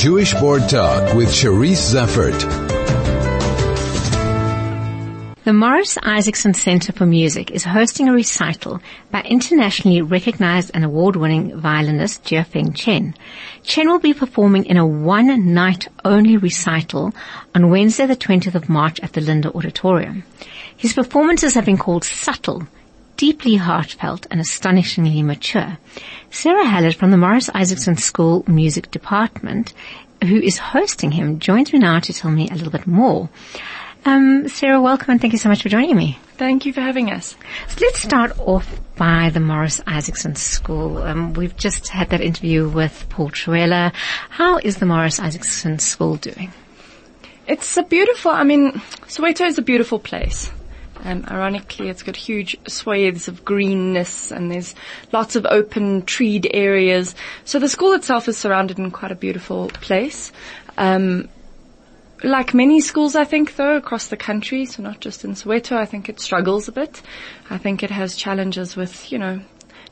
Jewish Board Talk with Cherise Zeffert. The Morris Isaacson Center for Music is hosting a recital by internationally recognized and award-winning violinist Jiafeng Chen. Chen will be performing in a one-night only recital on Wednesday the 20th of March at the Linder Auditorium. His performances have been called subtle, deeply heartfelt and astonishingly mature. Sara Hallet from the Morris Isaacson School Music Department, who is hosting him, joins me now to tell me a little bit more. Um, Sara, welcome and thank you so much for joining me. Thank you for having us. So let's start off by the Morris Isaacson School. Um, we've just had that interview with Paul Truella. How is the Morris Isaacson School doing? It's a beautiful, I mean, Soweto is a beautiful place. Ironically, it's got huge swathes of greenness and there's lots of open treed areas. So the school itself is surrounded in quite a beautiful place. Um, like many schools, I think, though, across the country, so not just in Soweto, I think it struggles a bit. I think it has challenges with, you know,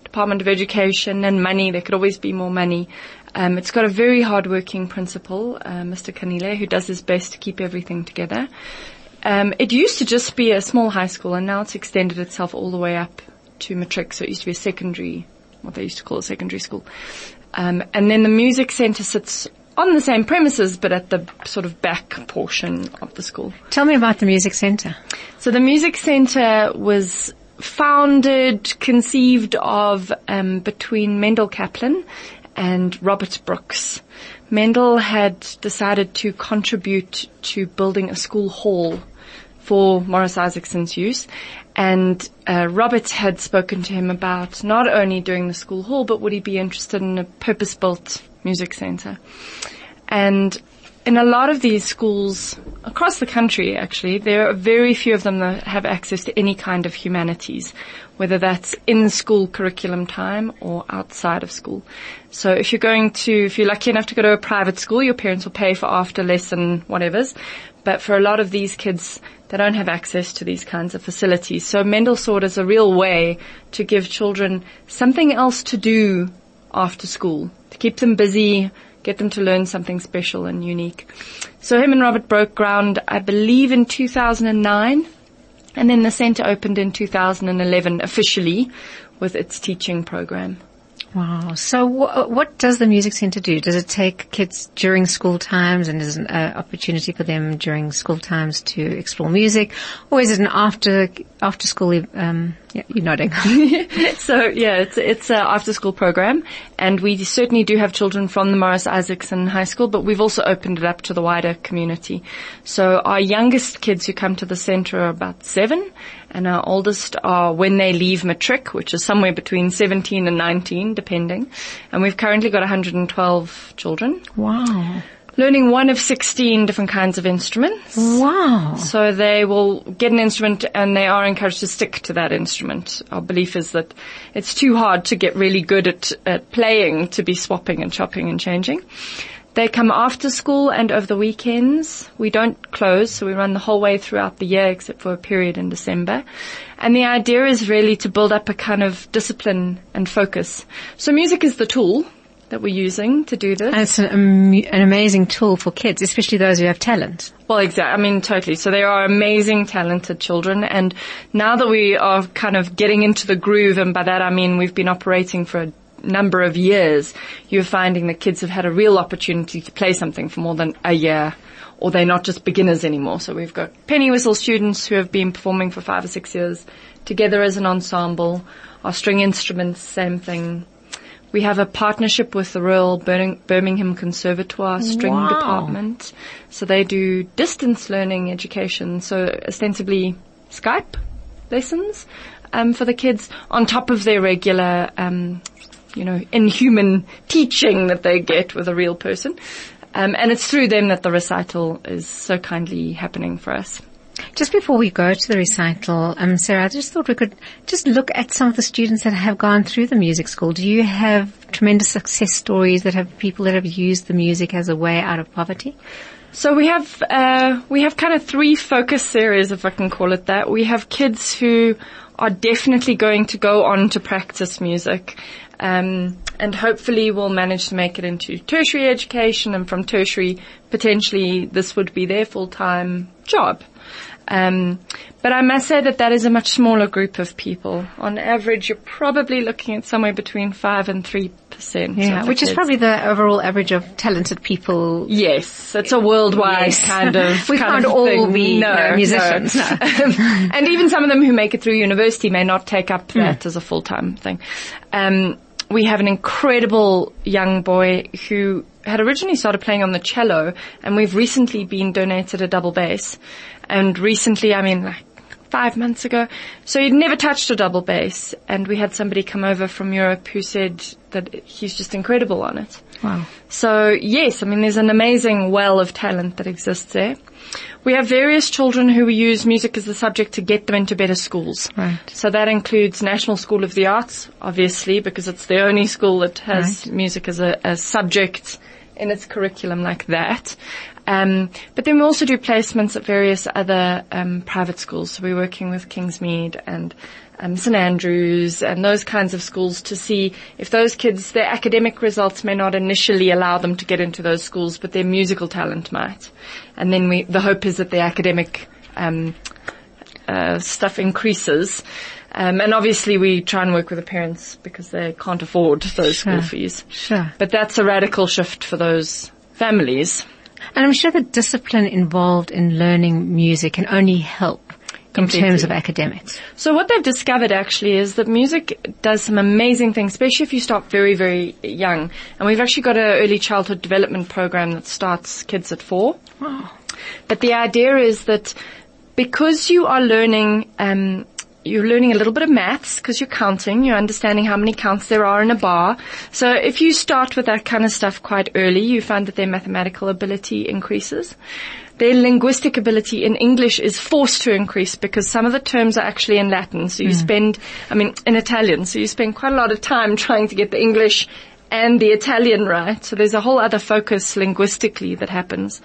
Department of Education and money. There could always be more money. Um, it's got a very hardworking principal, uh, Mr. Kanile, who does his best to keep everything together. Um, it used to just be a small high school, and now it's extended itself all the way up to matric. So it used to be a secondary, what they used to call a secondary school. Um, and then the music centre sits on the same premises, but at the sort of back portion of the school. Tell me about the music centre. So the music centre was founded, conceived of um, between Mendel Kaplan and Robert Brooks. Mendel had decided to contribute to building a school hall for Morris Isaacson's use. And uh, Robert had spoken to him about not only doing the school hall, but would he be interested in a purpose-built music center. And in a lot of these schools across the country, actually, there are very few of them that have access to any kind of humanities, whether that's in school curriculum time or outside of school. So if you're going to, if you're lucky enough to go to a private school, your parents will pay for after lesson whatevers. But for a lot of these kids, they don't have access to these kinds of facilities. So Mendel it as a real way to give children something else to do after school, to keep them busy, get them to learn something special and unique. So him and Robert broke ground, I believe in 2009, and then the center opened in 2011 officially with its teaching program. Wow. So wh- what does the music center do? Does it take kids during school times and is an uh, opportunity for them during school times to explore music? Or is it an after, after school, um, yeah, you're nodding. so yeah, it's, it's an after school program and we certainly do have children from the Morris Isaacson High School, but we've also opened it up to the wider community. So our youngest kids who come to the center are about seven and our oldest are when they leave matric, which is somewhere between 17 and 19, depending. And we've currently got 112 children. Wow. Learning one of 16 different kinds of instruments. Wow. So they will get an instrument and they are encouraged to stick to that instrument. Our belief is that it's too hard to get really good at, at playing to be swapping and chopping and changing. They come after school and over the weekends. We don't close, so we run the whole way throughout the year except for a period in December. And the idea is really to build up a kind of discipline and focus. So music is the tool that we're using to do this. And it's an, an amazing tool for kids, especially those who have talent. Well, exactly. I mean, totally. So they are amazing, talented children. And now that we are kind of getting into the groove, and by that I mean we've been operating for a number of years, you're finding that kids have had a real opportunity to play something for more than a year or they're not just beginners anymore. So we've got penny whistle students who have been performing for five or six years together as an ensemble. Our string instruments, same thing. We have a partnership with the Royal Birmingham Conservatoire string wow. department. So they do distance learning education. So ostensibly Skype lessons um, for the kids on top of their regular um, you know, inhuman teaching that they get with a real person. Um, and it's through them that the recital is so kindly happening for us. Just before we go to the recital, um, Sara, I just thought we could just look at some of the students that have gone through the music school. Do you have tremendous success stories that have people that have used the music as a way out of poverty? So we have uh, we have kind of three focus areas, if I can call it that. We have kids who are definitely going to go on to practice music. Um, and hopefully we'll manage to make it into tertiary education and from tertiary potentially this would be their full-time job. Um, but I must say that that is a much smaller group of people. On average, you're probably looking at somewhere between five and three percent. Yeah, which is probably the overall average of talented people. Yes, it's a worldwide yes. kind of. we kind can't of all thing. be no, no, musicians. No. and even some of them who make it through university may not take up that mm. as a full-time thing. Um, we have an incredible young boy who had originally started playing on the cello and we've recently been donated a double bass. And recently, I mean, like five months ago. So he'd never touched a double bass and we had somebody come over from Europe who said that he's just incredible on it. Wow. So yes, I mean, there's an amazing well of talent that exists there. We have various children who we use music as the subject to get them into better schools. Right. So that includes National School of the Arts, obviously, because it's the only school that has right. music as a, a subject in its curriculum like that. Um, but then we also do placements at various other um, private schools. So we're working with Kingsmead and um, St Andrews and those kinds of schools to see if those kids, their academic results may not initially allow them to get into those schools, but their musical talent might. And then we, the hope is that the academic um, uh, stuff increases. Um, and obviously we try and work with the parents because they can't afford those sure. school fees. Sure. But that's a radical shift for those families. And I'm sure the discipline involved in learning music can only help Completely. in terms of academics. So what they've discovered actually is that music does some amazing things, especially if you start very, very young. And we've actually got an early childhood development program that starts kids at four. Wow. But the idea is that because you are learning, um, you're learning a little bit of maths because you're counting, you're understanding how many counts there are in a bar. So if you start with that kind of stuff quite early, you find that their mathematical ability increases their linguistic ability in English is forced to increase because some of the terms are actually in Latin. So you mm. spend, I mean, in Italian. So you spend quite a lot of time trying to get the English and the Italian right. So there's a whole other focus linguistically that happens.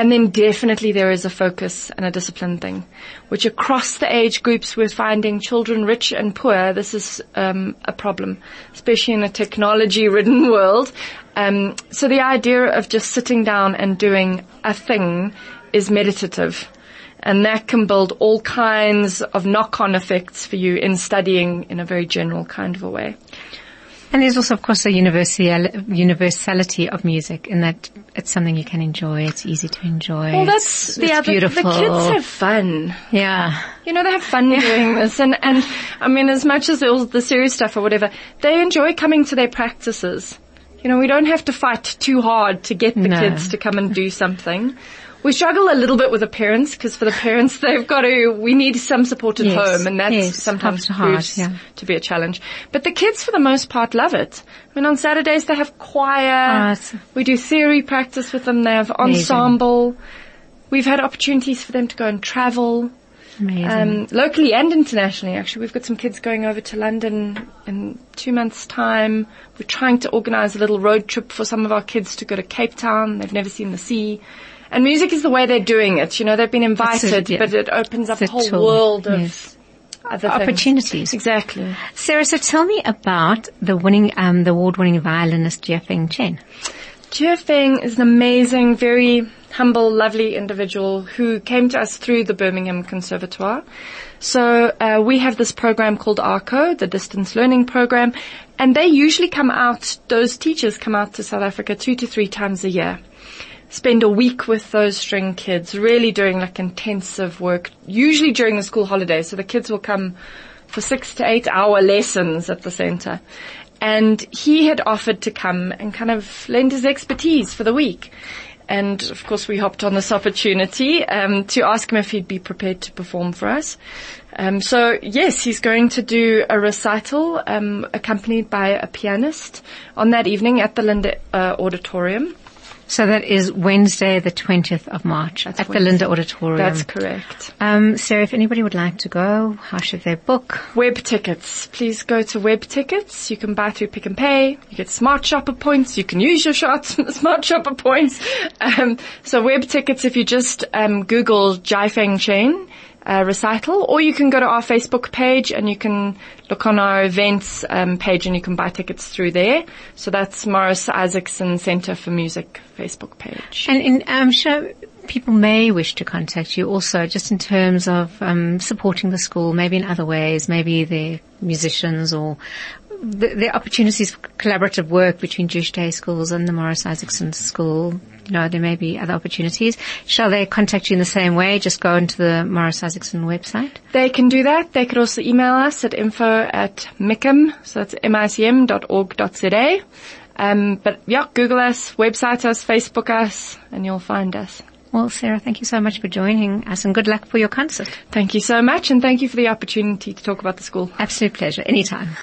And then definitely there is a focus and a discipline thing, which across the age groups we're finding children rich and poor. This is um, a problem, especially in a technology-ridden world. Um, so the idea of just sitting down and doing a thing is meditative. And that can build all kinds of knock-on effects for you in studying in a very general kind of a way. And there's also, of course, a universality of music in that it's something you can enjoy. It's easy to enjoy. Well, that's it's, the it's other. Beautiful. The kids have fun. Yeah. You know, they have fun yeah. doing this, and and I mean, as much as all the serious stuff or whatever, they enjoy coming to their practices. You know, we don't have to fight too hard to get the no. kids to come and do something. We struggle a little bit with the parents because for the parents they've got to, we need some support at yes, home and that's yes, sometimes proves yeah. to be a challenge. But the kids for the most part love it. I mean on Saturdays they have choir, oh, we do theory practice with them, they have ensemble. Amazing. We've had opportunities for them to go and travel. Um, locally and internationally, actually, we've got some kids going over to London in two months' time. We're trying to organise a little road trip for some of our kids to go to Cape Town. They've never seen the sea. And music is the way they're doing it. You know, they've been invited, yeah. but it opens up a whole tool. world of yes. opportunities. Exactly. Sara, so tell me about the winning, um, the award-winning violinist Jiafeng Chen. Jiafeng is an amazing, very humble, lovely individual who came to us through the Birmingham Conservatoire. So uh, we have this program called ARCO, the distance learning program, and they usually come out. Those teachers come out to South Africa two to three times a year spend a week with those string kids, really doing like intensive work, usually during the school holidays. So the kids will come for six to eight hour lessons at the center. And he had offered to come and kind of lend his expertise for the week. And of course we hopped on this opportunity, um, to ask him if he'd be prepared to perform for us. Um, so yes, he's going to do a recital, um, accompanied by a pianist on that evening at the Linder uh, Auditorium. So that is Wednesday, the 20th of March That's at Wednesday. the Linder Auditorium. That's correct. Um, Sara, if anybody would like to go, how should they book? Web tickets. Please go to web tickets. You can buy through Pick n Pay. You get smart shopper points. You can use your shots, smart shopper points. Um, so web tickets, if you just um, Google Jiafeng Chen, uh, recital, or you can go to our Facebook page and you can look on our events um, page and you can buy tickets through there. So that's Morris Isaacson Center for Music Facebook page. And in, I'm sure people may wish to contact you also just in terms of um, supporting the school, maybe in other ways, maybe they're musicians or the, the, opportunities for collaborative work between Jewish day schools and the Morris Isaacson School. You know, there may be other opportunities. Shall they contact you in the same way? Just go into the Morris Isaacson website? They can do that. They could also email us at info at micm, so that's micm dot org dot za. Um, but yeah, Google us, website us, Facebook us, and you'll find us. Well, Sara, thank you so much for joining us and good luck for your concert. Thank you so much and thank you for the opportunity to talk about the school. Absolute pleasure. Anytime.